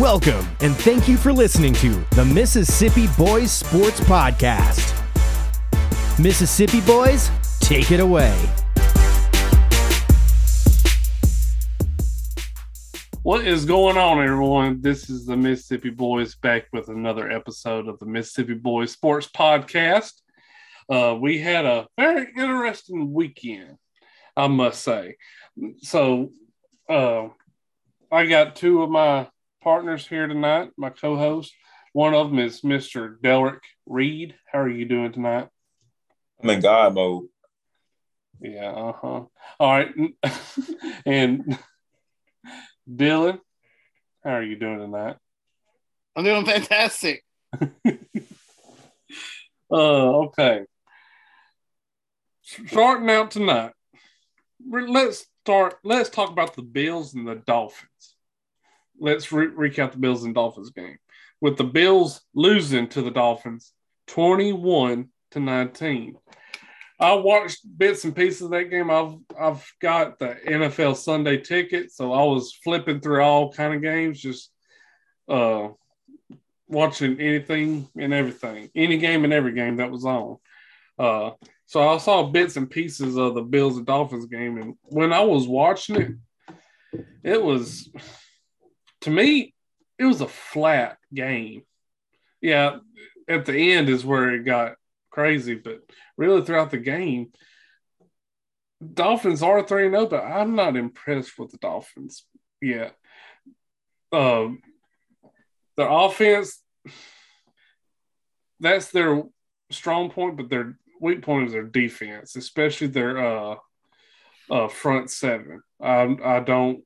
Welcome, and thank you for listening to the Mississippi Boys Sports Podcast. Mississippi Boys, take it away. What is going on, everyone? This is the Mississippi Boys back with another episode of the Mississippi Boys Sports Podcast. Uh, we had a very interesting weekend, I must say. So, uh, I got two of my partners here tonight, my co host. One of them is Mr. Delrick Reed. How are you doing tonight? I'm in God mode. Yeah, uh huh. All right. and Dylan, how are you doing tonight? I'm doing fantastic. uh, okay. Starting out tonight, let's start. Let's talk about the Bills and the Dolphins. Let's re- recap the Bills and Dolphins game. With the Bills losing to the Dolphins 21 to 19. I watched bits and pieces of that game. I've I've got the NFL Sunday ticket, so I was flipping through all kind of games, just uh, watching anything and everything, any game and every game that was on. Uh, so I saw bits and pieces of the Bills and Dolphins game, and when I was watching it, it was to me it was a flat game. Yeah, at the end is where it got crazy, but really throughout the game, Dolphins are 3 0, but I'm not impressed with the Dolphins yet. Um, the offense, that's their strong point, but their weak point is their defense, especially their uh, uh, front seven. I, I don't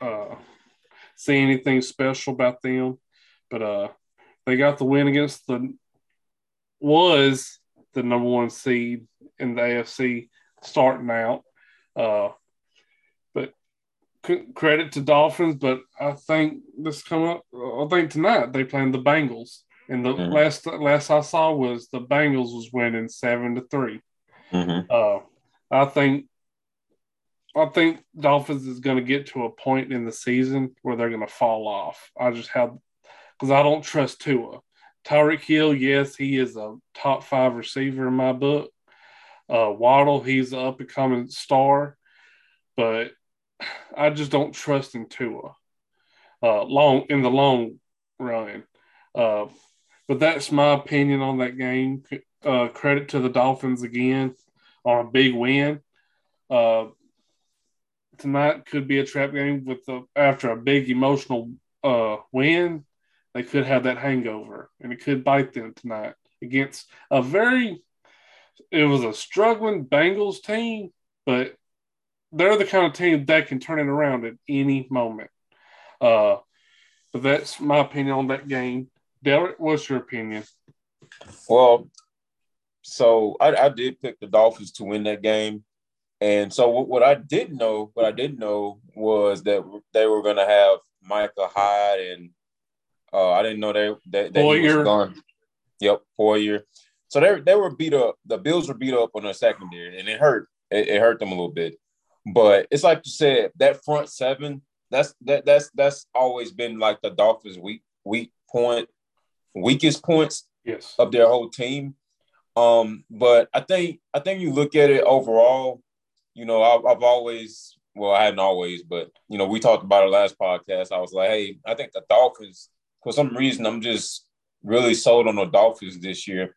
uh, see anything special about them, but uh, they got the win against the was the number one seed in the AFC starting out. Uh, but credit to Dolphins, but I think this come up. I think tonight they playing the Bengals, and the mm-hmm. last last I saw was the Bengals was winning seven to 3 mm-hmm. Uh, I think I think Dolphins is going to get to a point in the season where they're going to fall off. I just have because I don't trust Tua. Tyreek Hill, yes, he is a top five receiver in my book. Uh, Waddle, he's an up and coming star, but I just don't trust in Tua. Uh, long in the long run. Uh, but that's my opinion on that game. Uh, credit to the Dolphins again on a big win. Uh, tonight could be a trap game with the after a big emotional uh, win they could have that hangover and it could bite them tonight against a very it was a struggling Bengals team, but they're the kind of team that can turn it around at any moment. Uh, but that's my opinion on that game. Derek, what's your opinion? Well, so I, I did pick the Dolphins to win that game. And so what, what I didn't know, what I didn't know was that they were going to have Micah Hyde and uh, I didn't know they that, that he was gone. Yep, Poyer. So they they were beat up. The Bills were beat up on their secondary, and it hurt. It, it, hurt them a little bit. But it's like you said, that front seven. That's that that's that's always been like the Dolphins' weak weak point, weakest points yes. of their whole team. Um, but I think I think you look at it overall. You know, I've, I've always well, I hadn't always, but you know, we talked about it last podcast. I was like, hey, I think the Dolphins for some reason I'm just really sold on the Dolphins this year.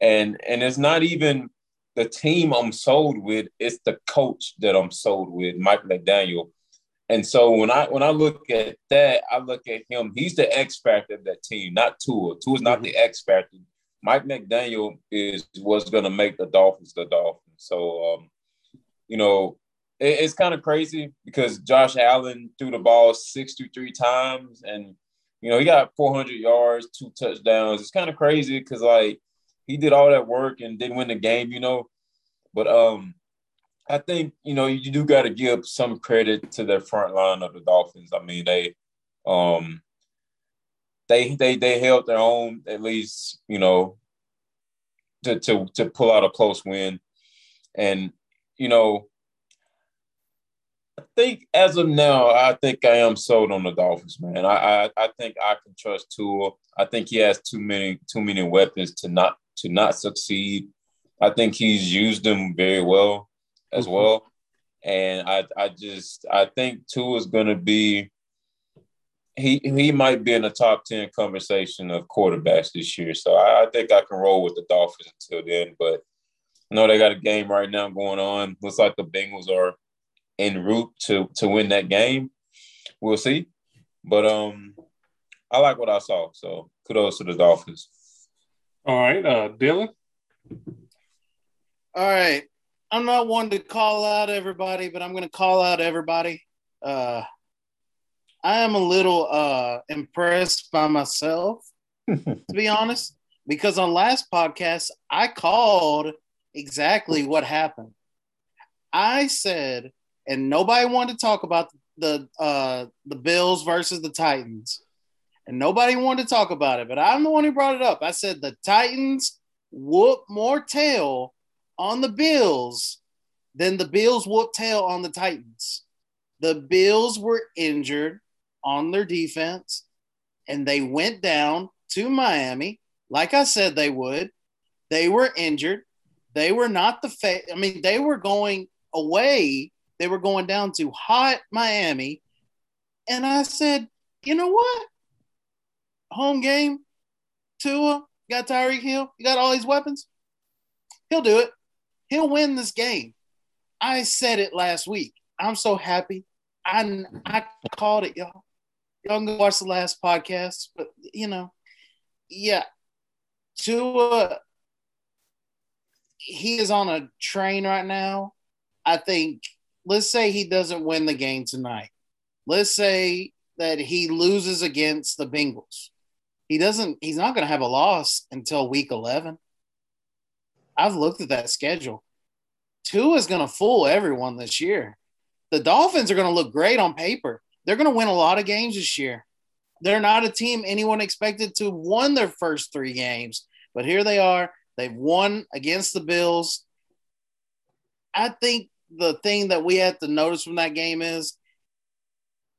And and it's not even the team I'm sold with, it's the coach that I'm sold with, Mike McDaniel. And so when I when I look at that, I look at him. He's the X factor of that team, not Tua. Tua's not the X factor. Mike McDaniel is what's going to make the Dolphins the Dolphins. So, um, you know, it, it's kind of crazy because Josh Allen threw the ball 63 times, and you know, he got 400 yards, two touchdowns. It's kind of crazy because like he did all that work and didn't win the game, you know. But um, I think you know you do got to give some credit to the front line of the Dolphins. I mean, they um they they they held their own at least, you know, to to to pull out a close win, and you know I think as of now, I think I am sold on the Dolphins, man. I I, I think I can trust Tua. I think he has too many too many weapons to not to not succeed. I think he's used them very well as mm-hmm. well. And I I just I think Tua is gonna be he he might be in the top 10 conversation of quarterbacks this year. So I, I think I can roll with the Dolphins until then. But know they got a game right now going on. Looks like the Bengals are en route to to win that game. We'll see. But um I like what I saw. So kudos to the Dolphins. All right, uh Dylan. All right. I'm not one to call out everybody, but I'm gonna call out everybody. Uh I am a little uh impressed by myself, to be honest, because on last podcast I called exactly what happened. I said and nobody wanted to talk about the uh, the Bills versus the Titans, and nobody wanted to talk about it. But I'm the one who brought it up. I said the Titans whoop more tail on the Bills than the Bills whoop tail on the Titans. The Bills were injured on their defense, and they went down to Miami, like I said they would. They were injured. They were not the fa- I mean, they were going away they were going down to hot Miami. And I said, you know what? Home game, Tua, got Tyreek Hill, you got all these weapons. He'll do it. He'll win this game. I said it last week. I'm so happy. I I called it, y'all. Y'all can watch the last podcast, but you know, yeah, Tua, he is on a train right now. I think let's say he doesn't win the game tonight. Let's say that he loses against the Bengals. He doesn't, he's not going to have a loss until week 11. I've looked at that schedule. Tua is going to fool everyone this year. The Dolphins are going to look great on paper. They're going to win a lot of games this year. They're not a team anyone expected to win their first three games, but here they are. They've won against the Bills. I think the thing that we have to notice from that game is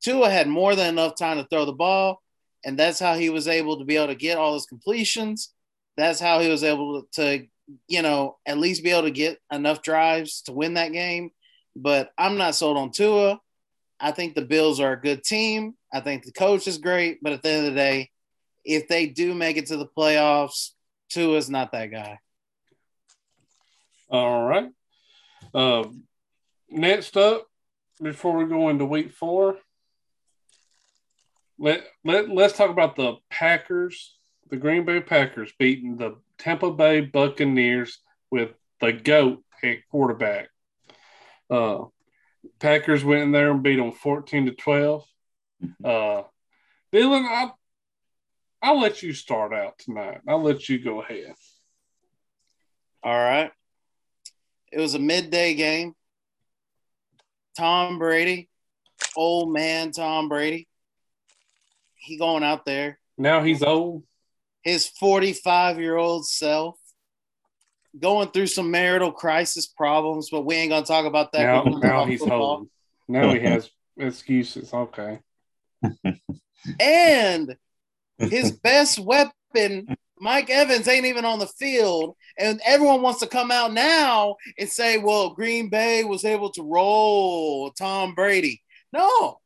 Tua had more than enough time to throw the ball, and that's how he was able to be able to get all his completions. That's how he was able to, you know, at least be able to get enough drives to win that game. But I'm not sold on Tua. I think the Bills are a good team. I think the coach is great, but at the end of the day, if they do make it to the playoffs, Tua's not that guy. All right. Um, next up, before we go into week four, let, let, let's talk about the Packers, the Green Bay Packers beating the Tampa Bay Buccaneers with the GOAT at quarterback. Uh, Packers went in there and beat them 14 to 12. Uh, Dylan, I, I'll let you start out tonight. I'll let you go ahead. All right. It was a midday game. Tom Brady, old man Tom Brady. He going out there. Now he's old. His 45 year old self going through some marital crisis problems, but we ain't gonna talk about that. Now, now he's old. Now he has excuses. Okay. and his best weapon Mike Evans ain't even on the field, and everyone wants to come out now and say, "Well, Green Bay was able to roll Tom Brady." No,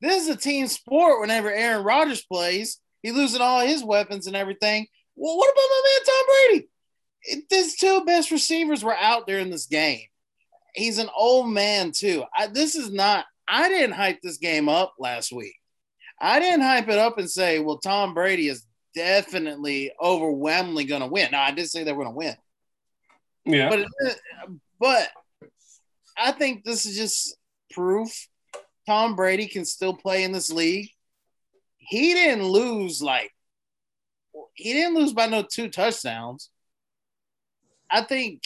this is a team sport. Whenever Aaron Rodgers plays, he's losing all his weapons and everything. Well, what about my man Tom Brady? His two best receivers were out there in this game. He's an old man too. I, this is not. I didn't hype this game up last week. I didn't hype it up and say, "Well, Tom Brady is definitely overwhelmingly going to win. Now, I did say they were going to win. Yeah. But, but I think this is just proof Tom Brady can still play in this league. He didn't lose like, he didn't lose by no two touchdowns. I think,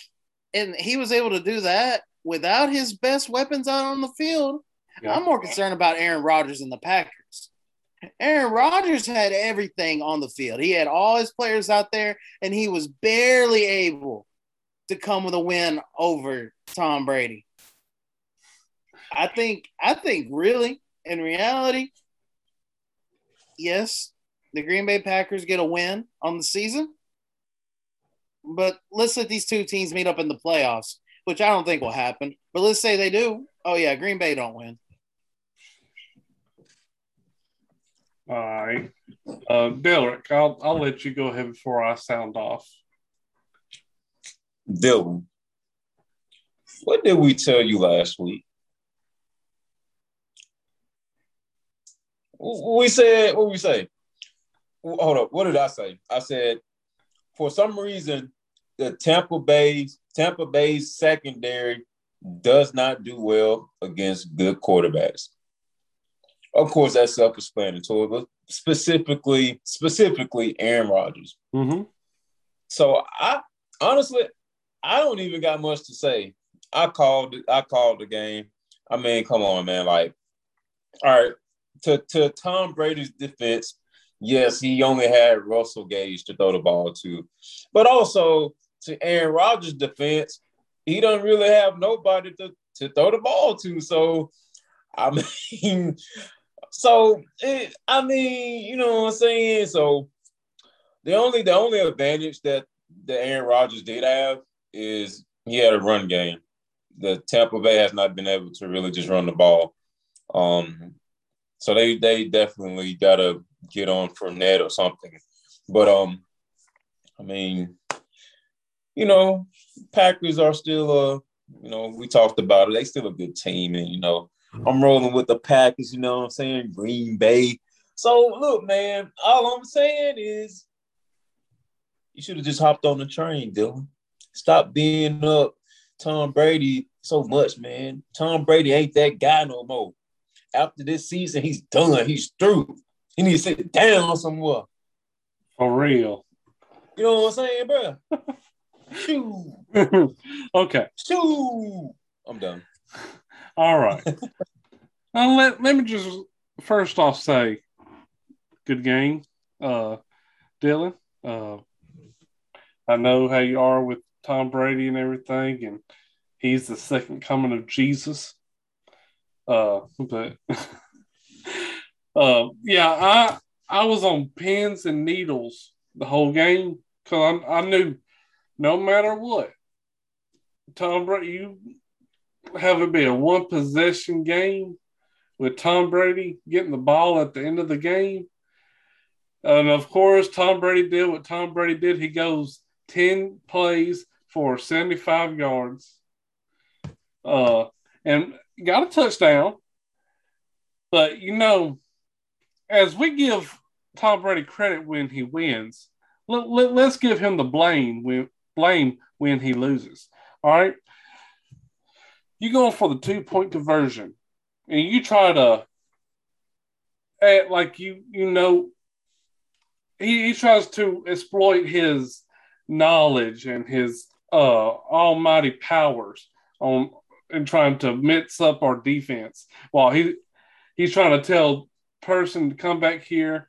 and he was able to do that without his best weapons out on the field. Yeah. I'm more concerned about Aaron Rodgers and the Packers. Aaron Rodgers had everything on the field. He had all his players out there, and he was barely able to come with a win over Tom Brady. I think I think really in reality, yes, the Green Bay Packers get a win on the season. But let's let these two teams meet up in the playoffs, which I don't think will happen. But let's say they do. Oh yeah, Green Bay don't win. All right. Uh, Derek, I'll, I'll let you go ahead before I sound off. Dylan, what did we tell you last week? We said, what we say? Hold up. What did I say? I said, for some reason, the Tampa Bay Tampa Bay's secondary does not do well against good quarterbacks. Of course, that's self-explanatory, but specifically, specifically Aaron Rodgers. Mm-hmm. So I honestly, I don't even got much to say. I called I called the game. I mean, come on, man. Like, all right, to, to Tom Brady's defense, yes, he only had Russell Gage to throw the ball to. But also to Aaron Rodgers' defense, he doesn't really have nobody to, to throw the ball to. So I mean, so it, I mean, you know what I'm saying? So the only the only advantage that the Aaron Rodgers did have is he had a run game. The Tampa Bay has not been able to really just run the ball. Um, so they they definitely gotta get on Fournette or something. But um, I mean, you know, Packers are still a, you know, we talked about it. They still a good team, and you know, I'm rolling with the Packers. You know what I'm saying? Green Bay. So look, man, all I'm saying is, you should have just hopped on the train, Dylan. Stop being up Tom Brady so much, man. Tom Brady ain't that guy no more. After this season, he's done. He's through. He needs to sit down somewhere. For real. You know what I'm saying, bro? Shoo. okay. Shoo. I'm done. All right. now let, let me just first off say good game. Uh Dylan. Uh I know how you are with Tom Brady and everything, and he's the second coming of Jesus. Uh, but uh, yeah, I I was on pins and needles the whole game because I, I knew no matter what, Tom Brady, you have it be a one possession game with Tom Brady getting the ball at the end of the game. And of course, Tom Brady did what Tom Brady did. He goes 10 plays for 75 yards uh, and got a touchdown. But, you know, as we give Tom Brady credit when he wins, let, let, let's give him the blame when, blame when he loses. All right. You go for the two point conversion and you try to act like you you know he, he tries to exploit his knowledge and his uh almighty powers on and trying to mix up our defense while he he's trying to tell person to come back here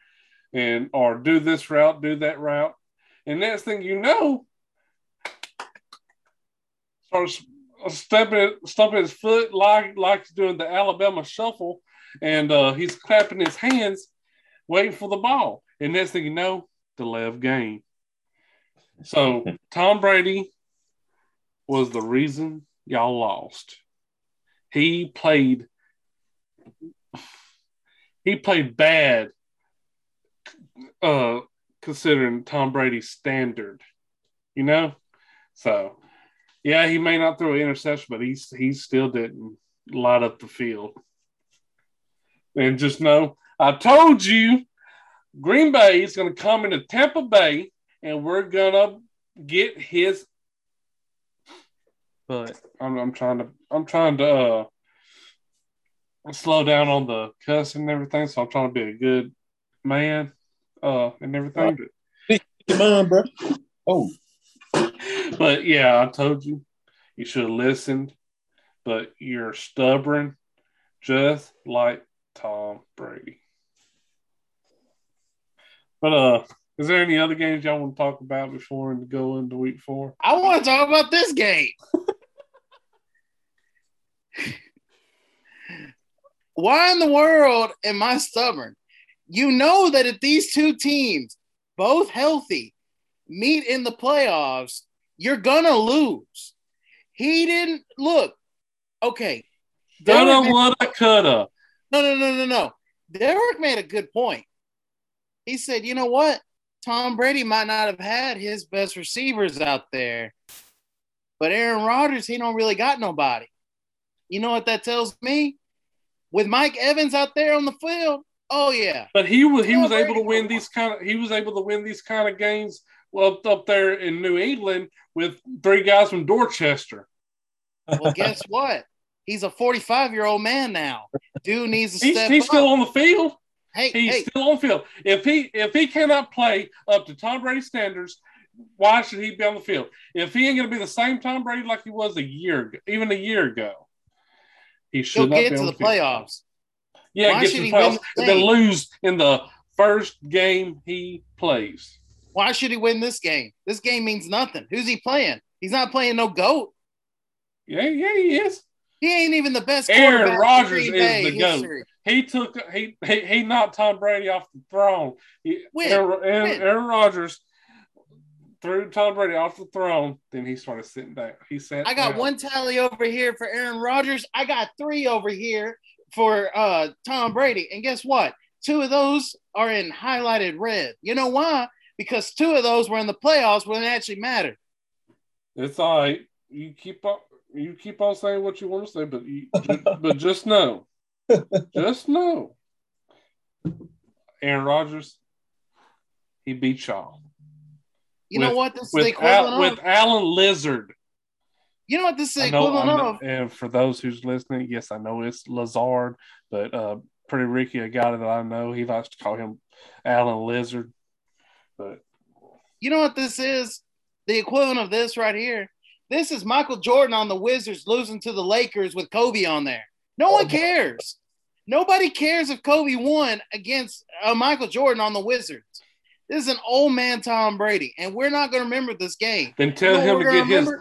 and or do this route, do that route. And next thing you know, starts stepping stumping his foot like like doing the Alabama shuffle, and uh, he's clapping his hands, waiting for the ball. And next thing you know, the left game. So Tom Brady was the reason y'all lost. He played he played bad uh considering Tom Brady's standard. You know? So yeah, he may not throw an interception, but he's he still didn't light up the field. And just know, I told you Green Bay is going to come into Tampa Bay and we're gonna get his. But I'm, I'm trying to I'm trying to uh, slow down on the cussing and everything, so I'm trying to be a good man uh, and everything. Come on, bro. Oh, but yeah, I told you you should have listened, but you're stubborn, just like Tom Brady. But uh, is there any other games y'all want to talk about before we go into week four? I want to talk about this game. why in the world am I stubborn? You know that if these two teams, both healthy, meet in the playoffs, you're gonna lose. He didn't look. Okay. Coulda, woulda, coulda. no, no, no, no, no. Derek made a good point. He said, you know what? Tom Brady might not have had his best receivers out there, but Aaron Rodgers, he don't really got nobody. You know what that tells me? With Mike Evans out there on the field, oh yeah. But he was he Tom was able to win these kind of he was able to win these kind of games well up, there in New England with three guys from Dorchester. Well, guess what? He's a 45 year old man now. Dude needs to He's, step he's up. still on the field. hey, He's hey, still on the field. If he if he cannot play up to Tom Brady standards, why should he be on the field? If he ain't going to be the same Tom Brady like he was a year ago, even a year ago, he should he'll not get be to on the the field. playoffs. Yeah, Why get to the playoffs the and then lose in the first game he plays. Why should he win this game? This game means nothing. Who's he playing? He's not playing no GOAT. Yeah, yeah, he is. He ain't even the best Aaron Rodgers is the GOAT. He took he he, he knocked Tom Brady off the throne. He, When? Aaron, Aaron, When? Aaron Rodgers threw Tom Brady off the throne. Then he started sitting down. He said, I got down. one tally over here for Aaron Rodgers. I got three over here for uh, Tom Brady. And guess what? Two of those are in highlighted red. You know why? Because two of those were in the playoffs when it actually mattered. It's all right. You keep on. You keep on saying what you want to say, but you, but just know, just know, Aaron Rodgers, he beat y'all You know what? This is the with equivalent Al, of. with Alan Lizard. you know what this is the I know, equivalent know- of? and for those who's listening, yes, I know it's Lazard, but uh, Pretty Ricky, a guy that I know, he likes to call him Alan Lizard. But You know what this is? The equivalent of this right here. This is Michael Jordan on the Wizards losing to the Lakers with Kobe on there. No one cares. Nobody cares if Kobe won against uh, Michael Jordan on the Wizards. This is an old man Tom Brady, and we're not going to remember this game. then tell You know him to get gonna his.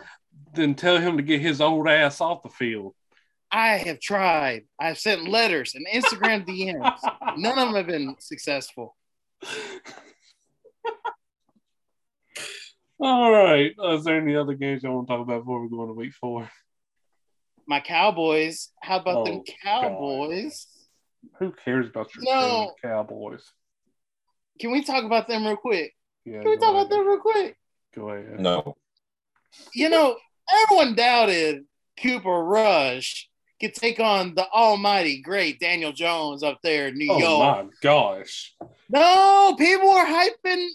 Then tell him to get his old ass off the field. I have tried. I've sent letters and Instagram DMs. None of them have been successful. All right. Uh, is there any other games you want to talk about before we go into week four? My Cowboys. How about them Oh, Cowboys? Who cares about your No. Cowboys? Can we talk about them real quick? Yeah, Can we go talk about them real quick? Go ahead. No. you know, everyone doubted Cooper Rush could take on the almighty great Daniel Jones up there in New Oh York. Oh my gosh. No, people were hyping.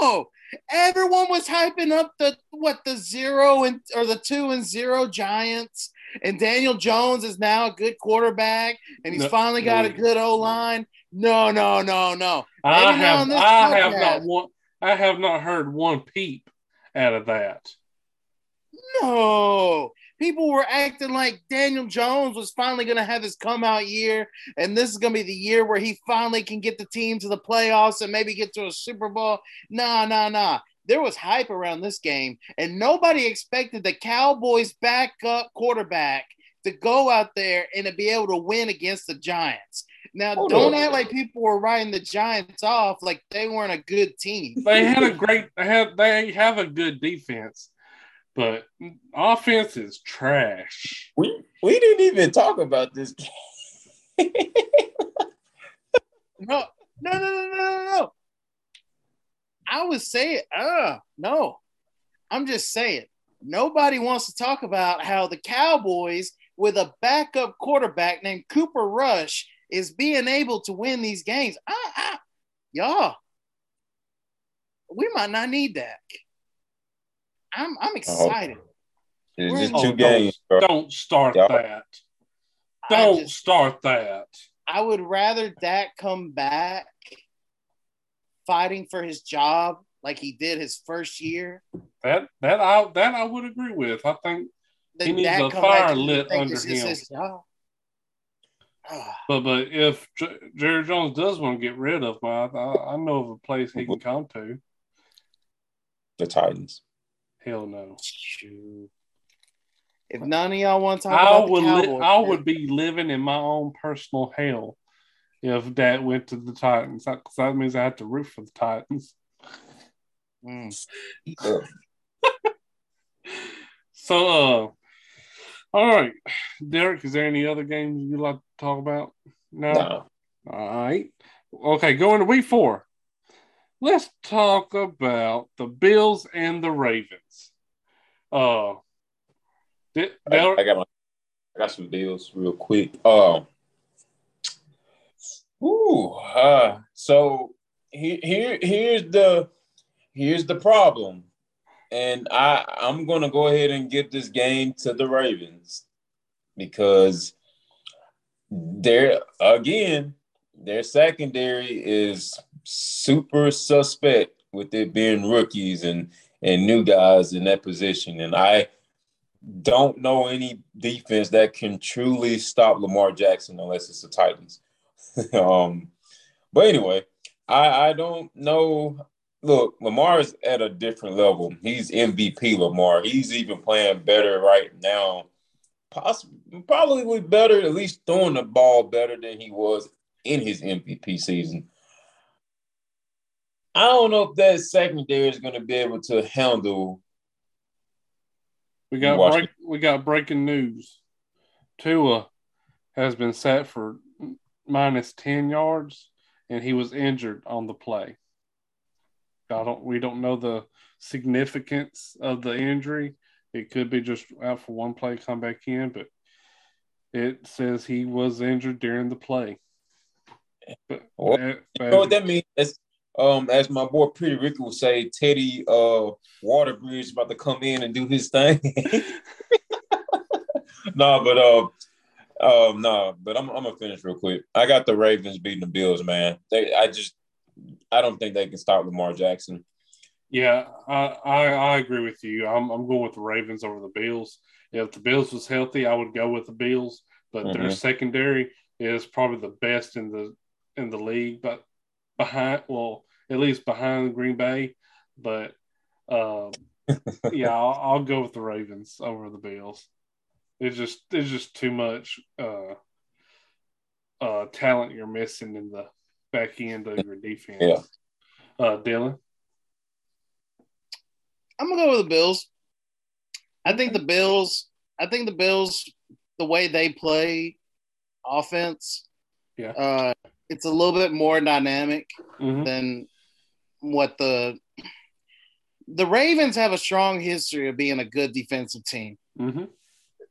No, everyone was hyping up the what the zero and or the two and zero Giants, and Daniel Jones is now a good quarterback, and he's No, finally got a good O line. No, no, no, no. I Maybe have I have not one I have not heard one peep out of that. No, people were acting like Daniel Jones was finally going to have his come out year, and this is going to be the year where he finally can get the team to the playoffs and maybe get to a Super Bowl. Nah, nah, nah. There was hype around this game, and nobody expected the Cowboys' backup quarterback to go out there and to be able to win against the Giants. Now, Hold don't on. act like people were writing the Giants off like they weren't a good team. They had a great they have they have a good defense, but offense is trash. We we didn't even talk about this game. No, no, no, no, no, no, no. I was saying, uh, no. I'm just saying, nobody wants to talk about how the Cowboys, with a backup quarterback named Cooper Rush, is being able to win these games. I, I, y'all, we might not need that. I'm, I'm excited. It's We're just in- Oh, two games. Don't, don't start Yeah. that. Don't just- start that. I would rather Dak come back fighting for his job like he did his first year That that I that I would agree with. I think than He needs Dak a fire lit under him. his job. Ah, But but if J- Jerry Jones does want to get rid of him, I, I I know of a place he can come to. The Titans. Hell no. If none of y'all want to talk I about would the li- Cowboys, I would be living in my own personal hell if that went to the Titans. Because that means I have to root for the Titans. Mm. So, uh, all right, Derek, is there any other games you'd like to talk about? No. Nah. All right. Okay, going to week four. Let's talk about the Bills and the Ravens. Uh, I, I got my I got some deals real quick. Um Ooh, uh, so here, here here's the here's the problem. And I I'm gonna go ahead and give this game to the Ravens because they're again their secondary is super suspect with it being rookies and and new guys in that position. And I don't know any defense that can truly stop Lamar Jackson unless it's the Titans. um, but anyway, I, I don't know. Look, Lamar is at a different level. He's MVP Lamar. He's even playing better right now. Possibly, probably better, at least throwing the ball better than he was in his MVP season. I don't know if that secondary is going to be able to handle. We got break, we got breaking news. Tua has been set for minus ten yards, and he was injured on the play. I don't. We don't know the significance of the injury. It could be just out for one play, come back in, but it says he was injured during the play. But, Well, uh, You know what that means? Um, as my boy Pretty Ricky would say, Teddy uh, Waterbridge is about to come in and do his thing. no, but uh, um, no, but I'm I'm gonna finish real quick. I got the Ravens beating the Bills, man. They, I just, I don't think they can stop Lamar Jackson. Yeah, I, I I agree with you. I'm I'm going with the Ravens over the Bills. If the Bills was healthy, I would go with the Bills, but their Mhm. secondary is probably the best in the in the league, but behind well, at least behind Green Bay. But um, yeah, I'll, I'll go with the Ravens over the Bills. It's just it's just too much uh, uh, talent you're missing in the back end of your defense. Yeah. Uh, Dylan. I'm gonna go with the Bills. I think the Bills. I think the Bills, the way they play offense, Yeah. uh, it's a little bit more dynamic Mhm. than what the the Ravens have a strong history of being a good defensive team. Mm-hmm.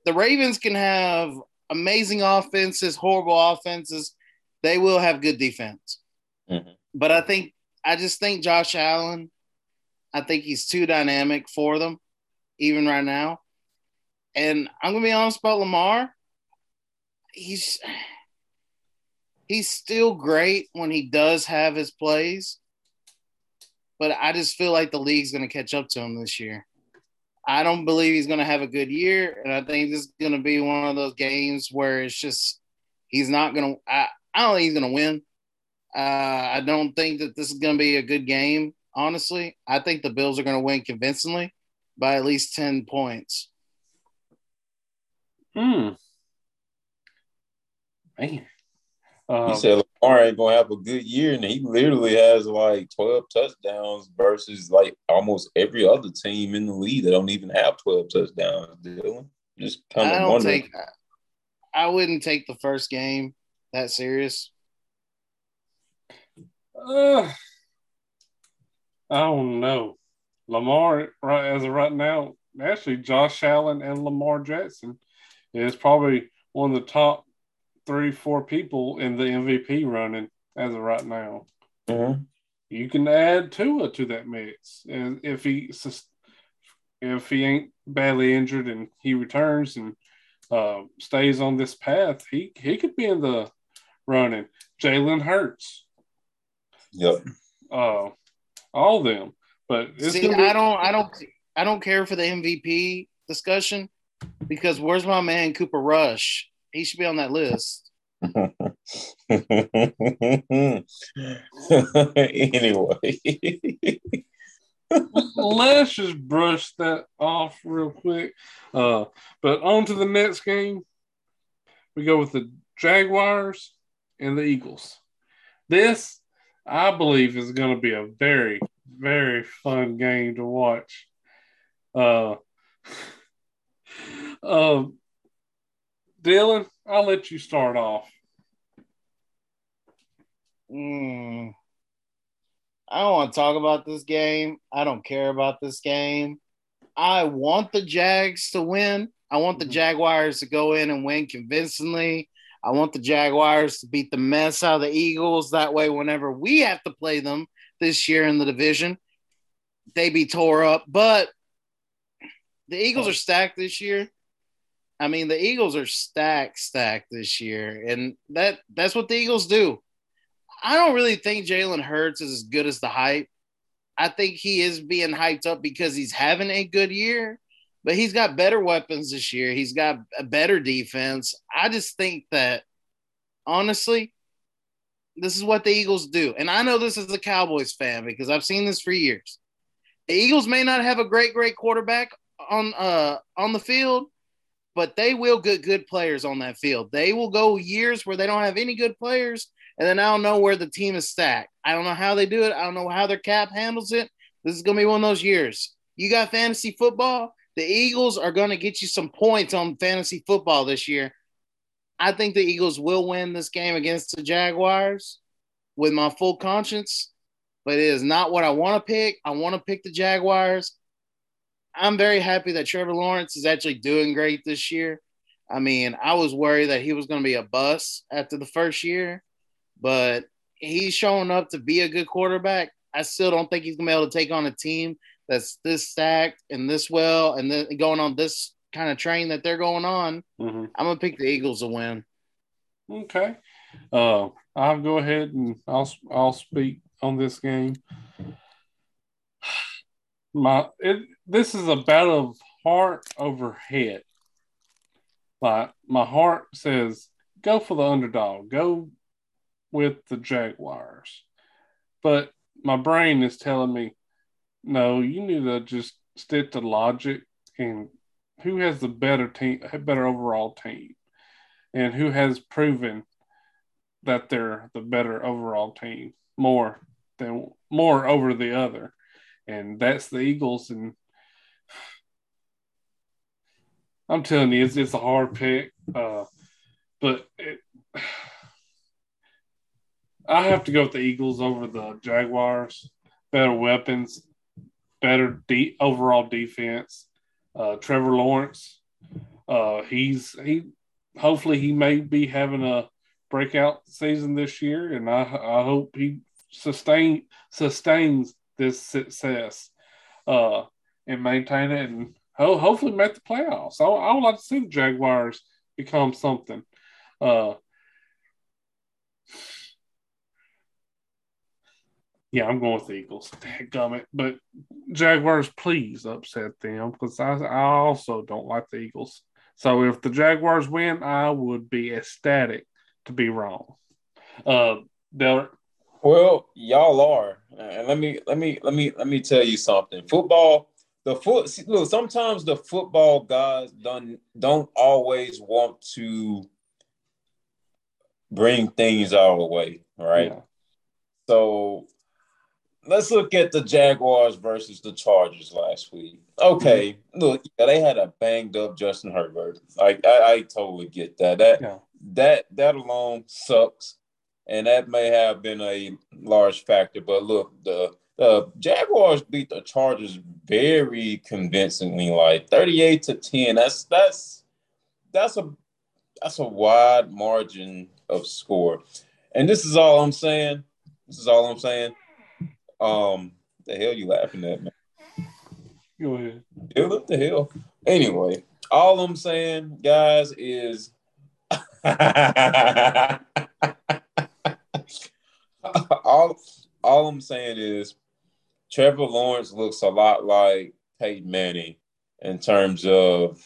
The Ravens can have amazing offenses, horrible offenses. They will have good defense. Mhm. But I think I just think Josh Allen, I think he's too dynamic for them, even right now. And I'm gonna be honest about Lamar. He's he's still great when he does have his plays, but I just feel like the league's gonna catch up to him this year. I don't believe he's gonna have a good year, and I think this is gonna be one of those games where it's just he's not gonna. I, I don't think he's gonna win. Uh, I don't think that this is gonna be a good game. Honestly, I think the Bills are gonna win convincingly by at least ten points. Hmm. Man. Um, He said Lamar ain't gonna have a good year, and he literally has like 12 touchdowns versus like almost every other team in the league that don't even have 12 touchdowns. Dylan, just kind I of don't wondering. take. I wouldn't take the first game that serious. uh, I don't know. Lamar, right as of right now, actually, Josh Allen and Lamar Jackson is probably one of the top three, four people in the MVP running as of right now. Mhm. You can add Tua to that mix, and if he if he ain't badly injured and he returns and uh, stays on this path, he he could be in the running. Jalen Hurts, Yep. uh, all of them. But it's See, be- I don't, I don't, I don't care for the MVP discussion because where's my man Cooper Rush? He should be on that list. anyway, let's just brush that off real quick. Uh, but on to the next game. We go with the Jaguars and the Eagles. This, I believe, is going to be a very, very fun game to watch. Uh, uh, Dylan, I'll let you start off. Mm. I don't want to talk about this game. I don't care about this game. I want the Jags to win. I want the mm-hmm. Jaguars to go in and win convincingly. I want the Jaguars to beat the mess out of the Eagles. That way, whenever we have to play them this year in the division, they be tore up. But the Eagles are stacked this year. I mean, the Eagles are stacked, stacked this year, and that that's what the Eagles do. I don't really think Jalen Hurts is as good as the hype. I think he is being hyped up because he's having a good year, but he's got better weapons this year. He's got a better defense. I just think that honestly, this is what the Eagles do. And I know this as a Cowboys fan because I've seen this for years. The Eagles may not have a great, great quarterback on uh on the field, but they will get good players on that field. They will go years where they don't have any good players and then I don't know where the team is stacked. I don't know how they do it. I don't know how their cap handles it. This is going to be one of those years. You got fantasy football. The Eagles are going to get you some points on fantasy football this year. I think the Eagles will win this game against the Jaguars with my full conscience, but it is not what I want to pick. I want to pick the Jaguars. I'm very happy that Trevor Lawrence is actually doing great this year. I mean, I was worried that he was going to be a bust after the first year, but he's showing up to be a good quarterback. I still don't think he's gonna be able to take on a team that's this stacked and this well and then going on this kind of train that they're going on. Mm-hmm. I'm gonna pick the Eagles to win. Okay. Uh, I'll go ahead and I'll I'll speak on this game. My it this is a battle of heart over head. Like my heart says, go for the underdog. Go with the Jaguars. But my brain is telling me, no, you need to just stick to logic and who has the better team, better overall team, and who has proven that they're the better overall team more than more over the other, and that's the Eagles. And I'm telling you, it's, it's a hard pick, uh, but it, I have to go with the Eagles over the Jaguars. Better weapons, better de- overall defense. Uh, Trevor Lawrence, uh, he's he. Hopefully, he may be having a breakout season this year, and I, I hope he sustain sustains this success uh, and maintain it, and ho- hopefully make the playoffs. I, I would like to see the Jaguars become something. Uh, Yeah, I'm going with the Eagles. Gummit. But Jaguars, please upset them because I, I also don't like the Eagles. So if the Jaguars win, I would be ecstatic to be wrong. Uh. Well, y'all are, and let me let me let me let me tell you something. Football, the foot. Look, sometimes the football guys don't don't always want to bring things our way, right? Yeah. So let's look at the Jaguars versus the Chargers last week. Okay, mm-hmm. look, yeah, they had a banged up Justin Herbert. Like I, I totally get that. That yeah. that that alone sucks, and that may have been a large factor. But look, the the Jaguars beat the Chargers very convincingly, like thirty-eight to ten. That's that's that's a that's a wide margin of score. And this is all I'm saying. This is all I'm saying um, the hell you laughing at, man? Go ahead. What the hell? Anyway, all I'm saying, guys, is all all I'm saying is Trevor Lawrence looks a lot like Peyton Manning in terms of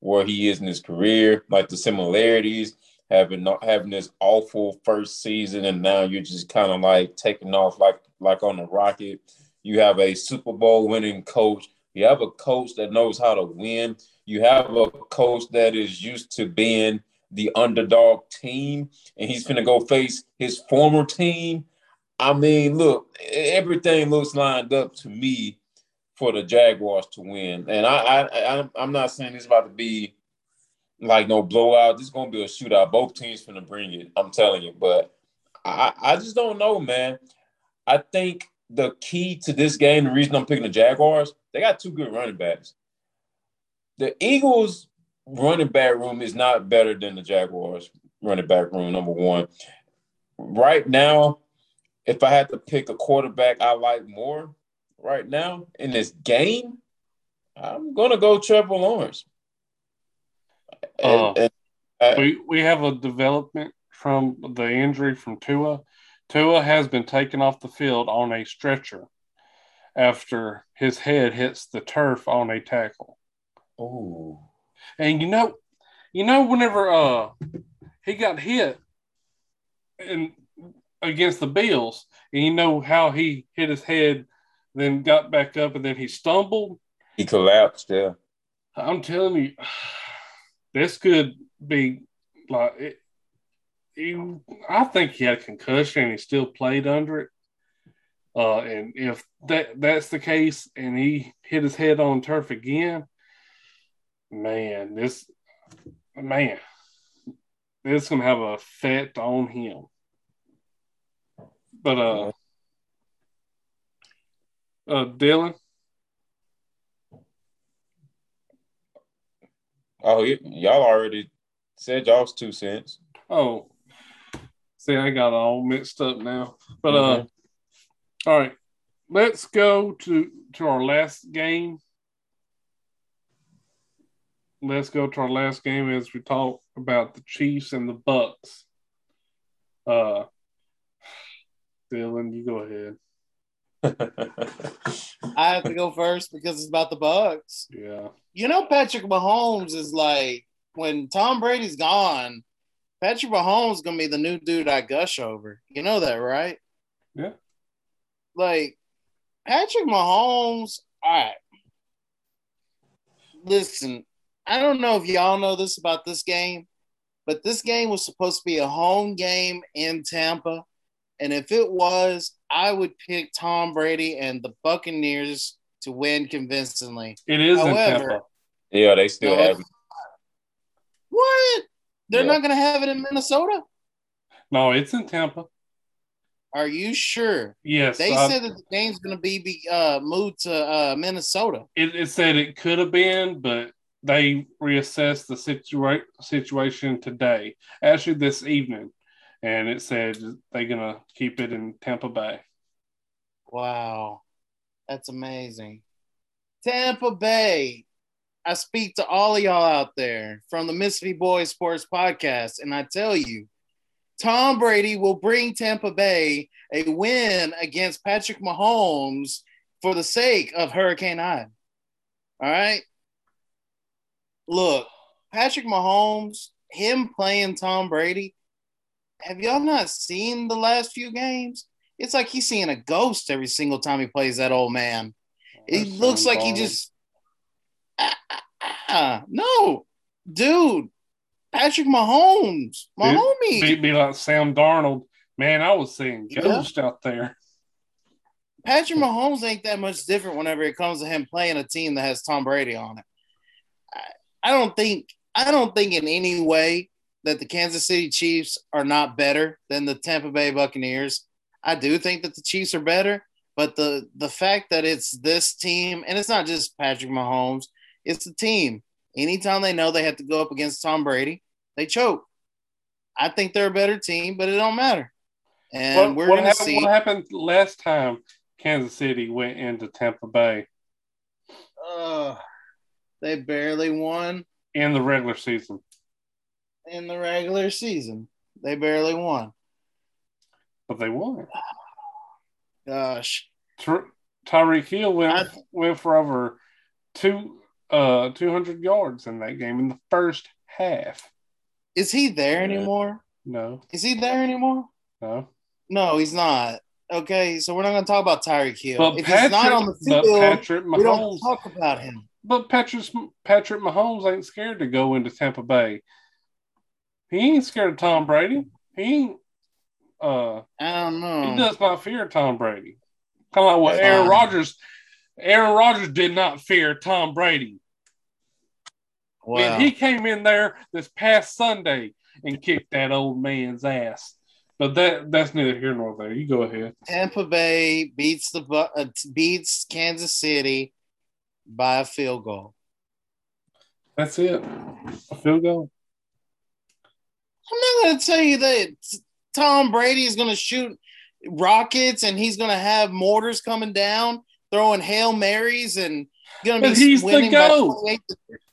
where he is in his career, like the similarities, having not having this awful first season, and now you're just kind of like taking off like like on a rocket. You have a Super Bowl winning coach. You have a coach that knows how to win. You have a coach that is used to being the underdog team, and he's going to go face his former team. I mean, look, everything looks lined up to me for the Jaguars to win. And I, I, I I'm not saying it's about to be like no blowout. This is gonna be a shootout. Both teams gonna bring it. I'm telling you. But I, I just don't know, man. I think the key to this game, the reason I'm picking the Jaguars, they got two good running backs. The Eagles running back room is not better than the Jaguars running back room, number one. Right now, if I had to pick a quarterback I like more right now in this game, I'm gonna go Trevor Lawrence. Uh, and, and, we we have a development from the injury from Tua. Tua has been taken off the field on a stretcher after his head hits the turf on a tackle. Oh. And you know, you know, whenever uh he got hit and against the Bills, and you know how he hit his head, then got back up, and then he stumbled. He collapsed. Yeah. I'm telling you, this could be like it, he, I think he had a concussion and he still played under it. Uh, and if that that's the case, and he hit his head on turf again, man, this man, this gonna have an effect on him. But uh, uh, Dylan. Oh, y'all already said y'all's two cents. Oh, see, I got all mixed up now. But uh, mm-hmm. all right, let's go to to our last game let's go to our last game as we talk about the Chiefs and the Bucks. Uh, Dylan, you go ahead. I have to go first because it's about the Bucks. Yeah. You know, Patrick Mahomes is like when Tom Brady's gone, Patrick Mahomes is gonna be the new dude I gush over. You know that, right? Yeah. Like Patrick Mahomes, all right. Listen, I don't know if y'all know this about this game, but this game was supposed to be a home game in Tampa. And if it was, I would pick Tom Brady and the Buccaneers to win convincingly. It is However, Yeah, they still no, have it. What? They're yeah. not going to have it in Minnesota? No, it's in Tampa. Are you sure? Yes. They said that the game's going to be uh, moved to uh, Minnesota. It, it said it could have been, but they reassessed the situa- situation today, actually this evening, and it said they're gonna keep it in Tampa Bay. Wow, that's amazing. Tampa Bay. I speak to all of y'all out there from the Mississippi Boys Sports Podcast, and I tell you, Tom Brady will bring Tampa Bay a win against Patrick Mahomes for the sake of Hurricane Ian. All right look, Patrick Mahomes, him playing Tom Brady. Have y'all not seen the last few games? It's like he's seeing a ghost every single time he plays that old man. It looks like he just ah, ah, ah, no, dude. Patrick Mahomes, my be, homie. Be, be, like Sam Darnold. Man, I was seeing ghosts yeah. out there. Patrick Mahomes ain't that much different whenever it comes to him playing a team that has Tom Brady on it. I don't think I don't think in any way that the Kansas City Chiefs are not better than the Tampa Bay Buccaneers. I do think that the Chiefs are better, but the the fact that it's this team and it's not just Patrick Mahomes, it's the team. Anytime they know they have to go up against Tom Brady, they choke. I think they're a better team, but it don't matter. And well, we're going to see what happened last time Kansas City went into Tampa Bay. Uh, they barely won in the regular season. In the regular season, they barely won. But they won. Gosh. Ty- Tyreek Hill went th- went for over two uh 200 yards in that game in the first half. Is he there anymore? No. Is he there anymore? No. No, he's not. Okay, so we're not going to talk about Tyreek Hill. But if Patrick, he's not on the field, Patrick we don't talk about him. But Patrick Patrick Mahomes ain't scared to go into Tampa Bay. He ain't scared of Tom Brady. He ain't. Uh, I don't know. he does not fear Tom Brady. Kind of like what Aaron. Rodgers. Aaron Rodgers did not fear Tom Brady. Wow. And he came in there this past Sunday and kicked that old man's ass. But that that's neither here nor there. You go ahead. Tampa Bay beats the uh, beats Kansas City by a field goal. That's it. A field goal. I'm not going to tell you that Tom Brady is going to shoot rockets and he's going to have mortars coming down, throwing hail marys, and going to be he's the winning by GOAT. 28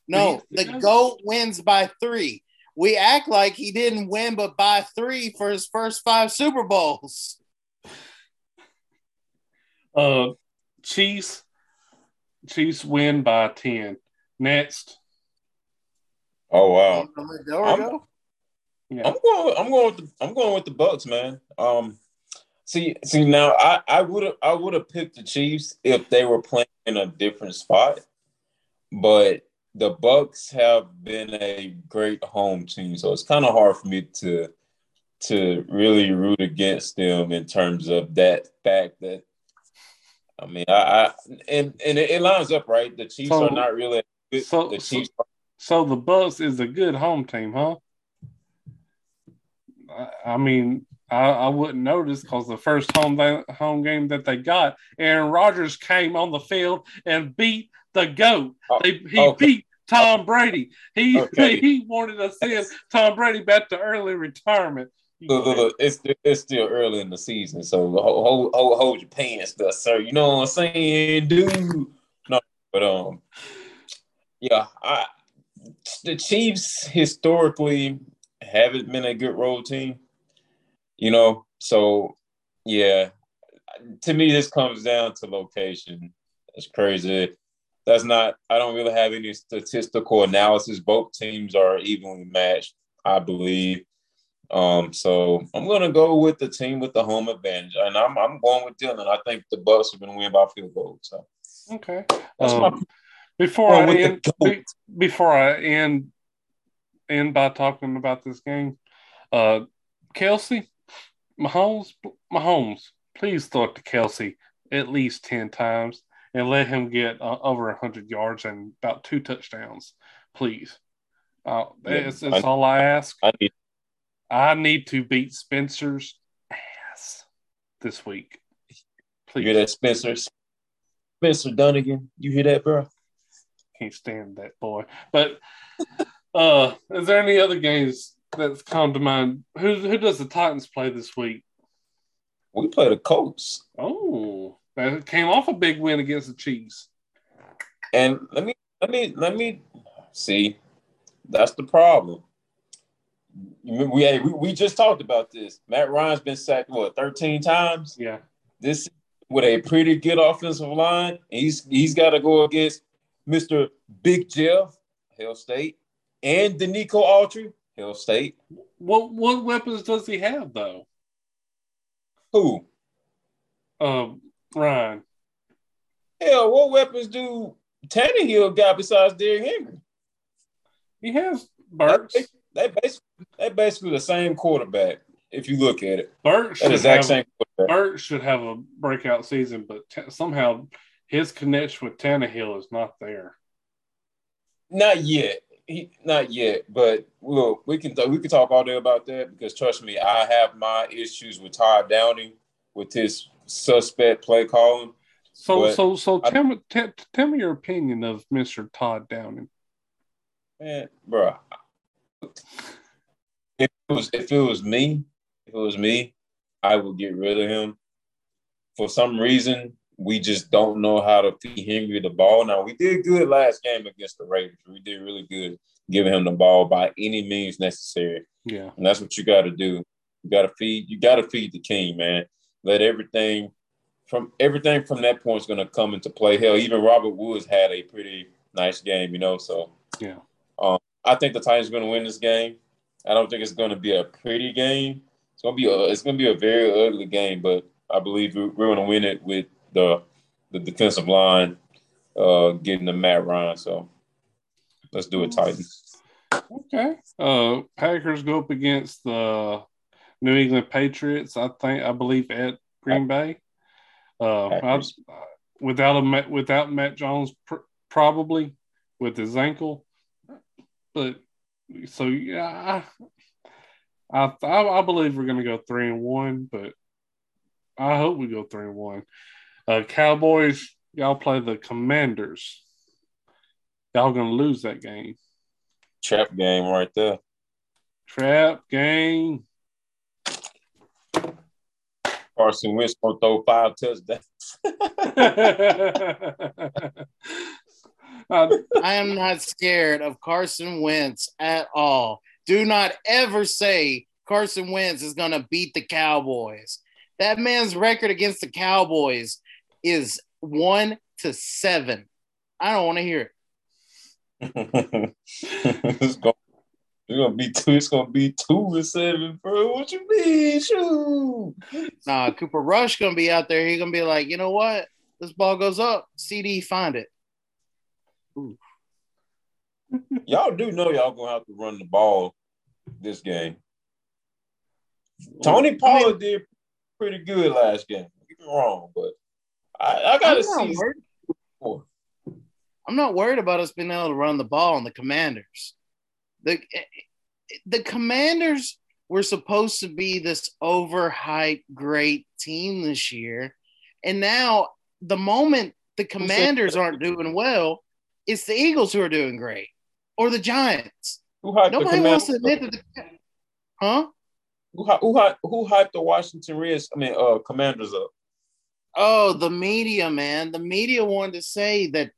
No, the the GOAT. goat wins by three. We act like he didn't win, but by three for his first five Super Bowls. Uh Chiefs. Chiefs win by 10. Next. Oh wow. There we I'm- go. Yeah. I'm going. I'm going with the. I'm going with the Bucks, man. Um, see, see now, I I would have I would have picked the Chiefs if they were playing in a different spot, but the Bucks have been a great home team, so it's kind of hard for me to to really root against them in terms of that fact that. I mean, I, I and and it, it lines up right. The Chiefs So- are not really good. so- the so- Chiefs So the Bucks is a good home team, huh? I, I mean, I, I wouldn't notice because the first home home game that they got, Aaron Rodgers came on the field and beat the goat. Oh, They, he okay. beat Tom Brady. He Okay. he wanted to send Tom Brady back to early retirement. Look, look, look, it's it's still early in the season, so hold, hold, hold, your pants, there, sir. You know what I'm saying, dude? No, but um, yeah, I the Chiefs historically haven't been a good road team, you know. So yeah, to me, this comes down to location. It's crazy. That's not. I don't really have any statistical analysis. Both teams are evenly matched, I believe. Um, so I'm gonna go with the team with the home advantage, and I'm I'm going with Dylan. I think the Bucks are gonna win by field goal. So Okay. that's Um, my before I end, be- before I end end by talking about this game, uh, Kelce, Mahomes, Mahomes, please throw it to Kelce at least ten times and let him get uh, over hundred yards and about two touchdowns, please. Uh, Yeah, that's, that's I- all I ask. I need I need to beat Spencer's ass this week. you hear that, Spencer? Spencer Dunnigan, you hear that, bro? can't stand that boy. But uh is there any other games that's come to mind? Who who does the Titans play this week? We play the Colts, Oh, that came off a big win against the Chiefs. and let me let me let me see. That's the problem. We, hey, we we just talked about this. Matt Ryan's been sacked what 13 times. Yeah. this with a pretty good offensive line. And he's he's got to go against Mr. Big Jeff, Hail State, and Denico Autry, Hail State. What what weapons does he have though? Who? Um, Ryan. Hell, what weapons do Tannehill got besides Derrick Henry? He has Burks. They basically they basically the same quarterback if you look at it. Burks should exact have, same quarterback. Should have a breakout season, but t- somehow his connection with Tannehill is not there. Not yet. He, not yet, but look, we can we can talk all day about that because trust me, I have my issues with Todd Downing with his suspect play calling. So But so so I- tell me t- tell me your opinion of Mr. Todd Downing. Man, bro. If it was if it was me, if it was me, I would get rid of him. For some reason, we just don't know how to feed Henry the ball. Now we did good last game against the Raiders. We did really good giving him the ball by any means necessary. Yeah. And that's what you got to do. You got to feed. You got to feed the king, man. Let everything from everything from that point is going to come into play. Hell, even Robert Woods had a pretty nice game, you know. So Yeah. um, I think the Titans are going to win this game. I don't think it's going to be a pretty game. It's going to be a it's going to be a very ugly game, but I believe we're going to win it with the the defensive line uh, getting the Matt Ryan. So let's do it, Titans. Okay. Uh, Packers go up against the New England Patriots. I think I believe at Green Bay. Uh, I, without a without Mac Jones, pr- probably with his ankle. But so yeah, I I, I believe we're going to go three and one, but I hope we go three and one. Uh, Cowboys, y'all play the Commanders. Y'all going to lose that game. Trap game right there. Trap game. Carson Wentz gonna throw five touchdowns. Um, I am not scared of Carson Wentz at all. Do not ever say Carson Wentz is going to beat the Cowboys. That man's record against the Cowboys is one to seven. I don't want to hear it. it's, gonna, it's gonna be two. It's gonna be two to seven, bro. What you mean? Shoot. Nah, Cooper Rush gonna be out there. He's gonna be like, you know what? This ball goes up. CeeDee find it. Y'all do know y'all gonna have to run the ball this game. Tony Pollard I mean, did pretty good last game. Get me wrong, but I, I gotta see. I'm not worried about us being able to run the ball on the Commanders. The the Commanders were supposed to be this overhyped great team this year, and now the moment the Commanders aren't doing well, it's the Eagles who are doing great or the Giants. Who Nobody wants to admit that. The, huh? Who, who, who hyped the Washington Reds? I mean, uh, Commanders up. Oh, the media, man. The media wanted to say that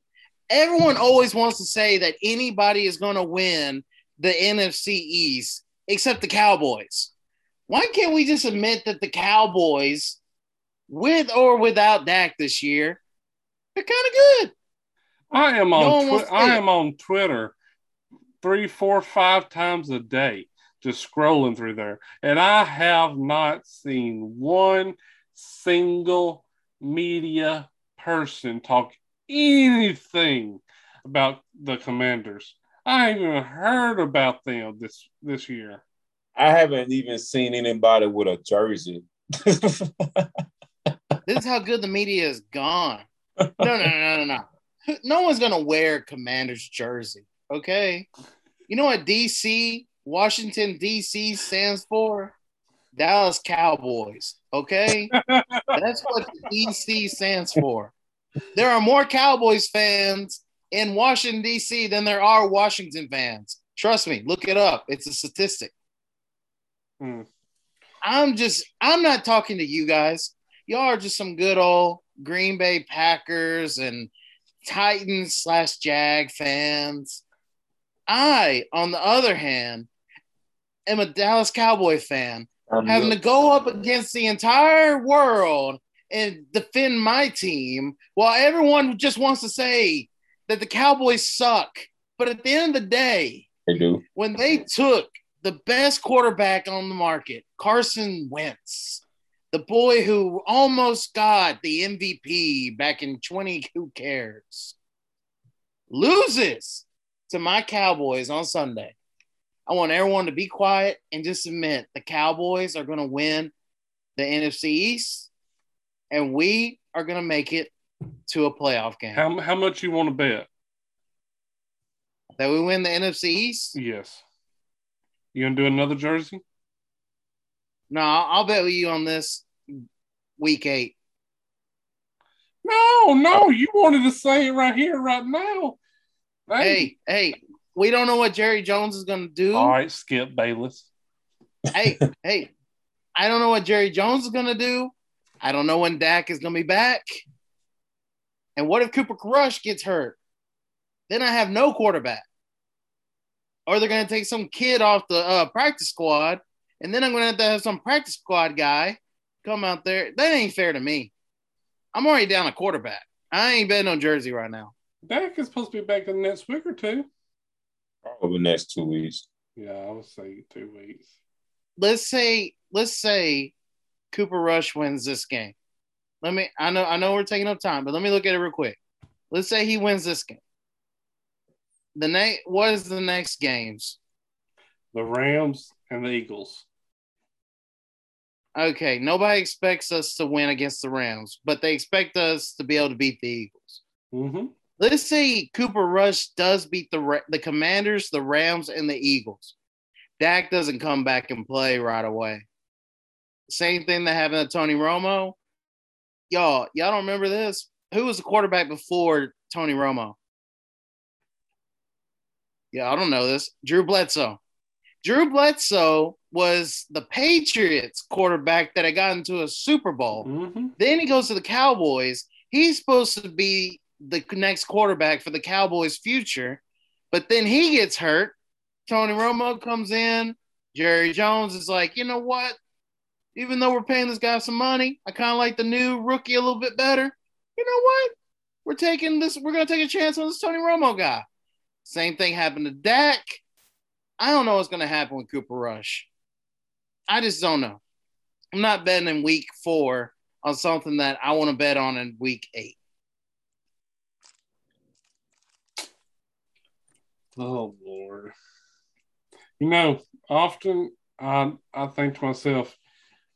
everyone always wants to say that anybody is going to win the NFC East except the Cowboys. Why can't we just admit that the Cowboys, with or without Dak this year, they're kind of good? I am on. No twi- I am on Twitter three, four, five times a day, just scrolling through there, and I have not seen one single media person talk anything about the Commanders. I haven't even heard about them this this year. I haven't even seen anybody with a jersey. this is how good the media is gone. No, no, no, no, no no one's gonna wear Commander's jersey. Okay, you know what DC Washington DC stands for? Dallas Cowboys. Okay, that's what DC stands for. There are more Cowboys fans in Washington DC than there are Washington fans. Trust me, look it up. It's a statistic. Hmm. I'm just, I'm not talking to you guys. Y'all are just some good old Green Bay Packers and Titans slash Jag fans. I, on the other hand, am a Dallas Cowboy fan, um, having to go up against the entire world and defend my team while everyone just wants to say that the Cowboys suck. But at the end of the day, they do. When they took the best quarterback on the market, Carson Wentz, the boy who almost got the MVP back in 20, who cares? Loses to my Cowboys on Sunday. I want everyone to be quiet and just admit the Cowboys are going to win the NFC East and we are going to make it to a playoff game. How, how much you want to bet? That we win the NFC East? Yes. You going to do another jersey? No, I'll bet with you on this week eight. No, no, you wanted to say it right here, right now. Hey, hey, we don't know what Jerry Jones is going to do. All right, Skip Bayless. Hey, hey, I don't know what Jerry Jones is going to do. I don't know when Dak is going to be back. And what if Cooper Rush gets hurt? Then I have no quarterback. Or they're going to take some kid off the uh, practice squad and then I'm going to have to have some practice squad guy come out there. That ain't fair to me. I'm already down a quarterback. I ain't betting on Jersey right now. Dak is supposed to be back in the next week or two. Probably the next two weeks. Yeah, I would say two weeks. Let's say, let's say Cooper Rush wins this game. let me. I know. I know we're taking up time, but let me look at it real quick. Let's say he wins this game. The next. What is the next games? The Rams and the Eagles. Okay, nobody expects us to win against the Rams, but they expect us to be able to beat the Eagles. Mm-hmm. Let's say Cooper Rush does beat the the Commanders, the Rams, and the Eagles. Dak doesn't come back and play right away. Same thing that happened to Tony Romo. Y'all, y'all don't remember this? Who was the quarterback before Tony Romo? Yeah, I don't know this. Drew Bledsoe. Drew Bledsoe was the Patriots quarterback that had got into a Super Bowl. Mm-hmm. Then he goes to the Cowboys. He's supposed to be the next quarterback for the Cowboys' future, but then he gets hurt. Tony Romo comes in. Jerry Jones is like, you know what? Even though we're paying this guy some money, I kind of like the new rookie a little bit better. You know what? We're taking this, we're going to take a chance on this Tony Romo guy. Same thing happened to Dak. I don't know what's going to happen with Cooper Rush. I just don't know. I'm not betting in week four on something that I want to bet on in week eight. Oh Lord. You know, often I I think to myself,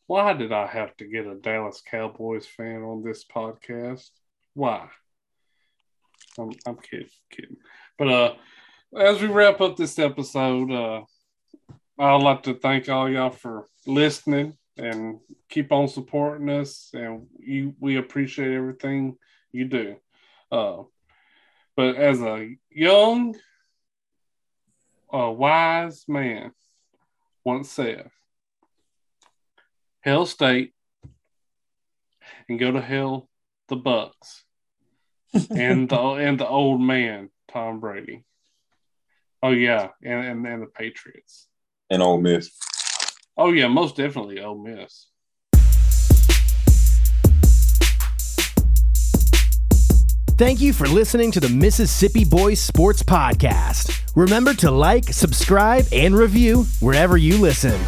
why did I have to get a Dallas Cowboys fan on this podcast? Why? I'm I'm kidding, kidding. But uh as we wrap up this episode, uh I'd like to thank all y'all for listening and keep on supporting us and you we appreciate everything you do. Uh but as a young a wise man once said, Hail State and go to hell the Bucks and the and the old man Tom Brady. Oh yeah, and and, and the Patriots. And Ole Miss. Oh yeah, most definitely Ole Miss. Thank you for listening to the Mississippi Boys Sports Podcast. Remember to like, subscribe, and review wherever you listen.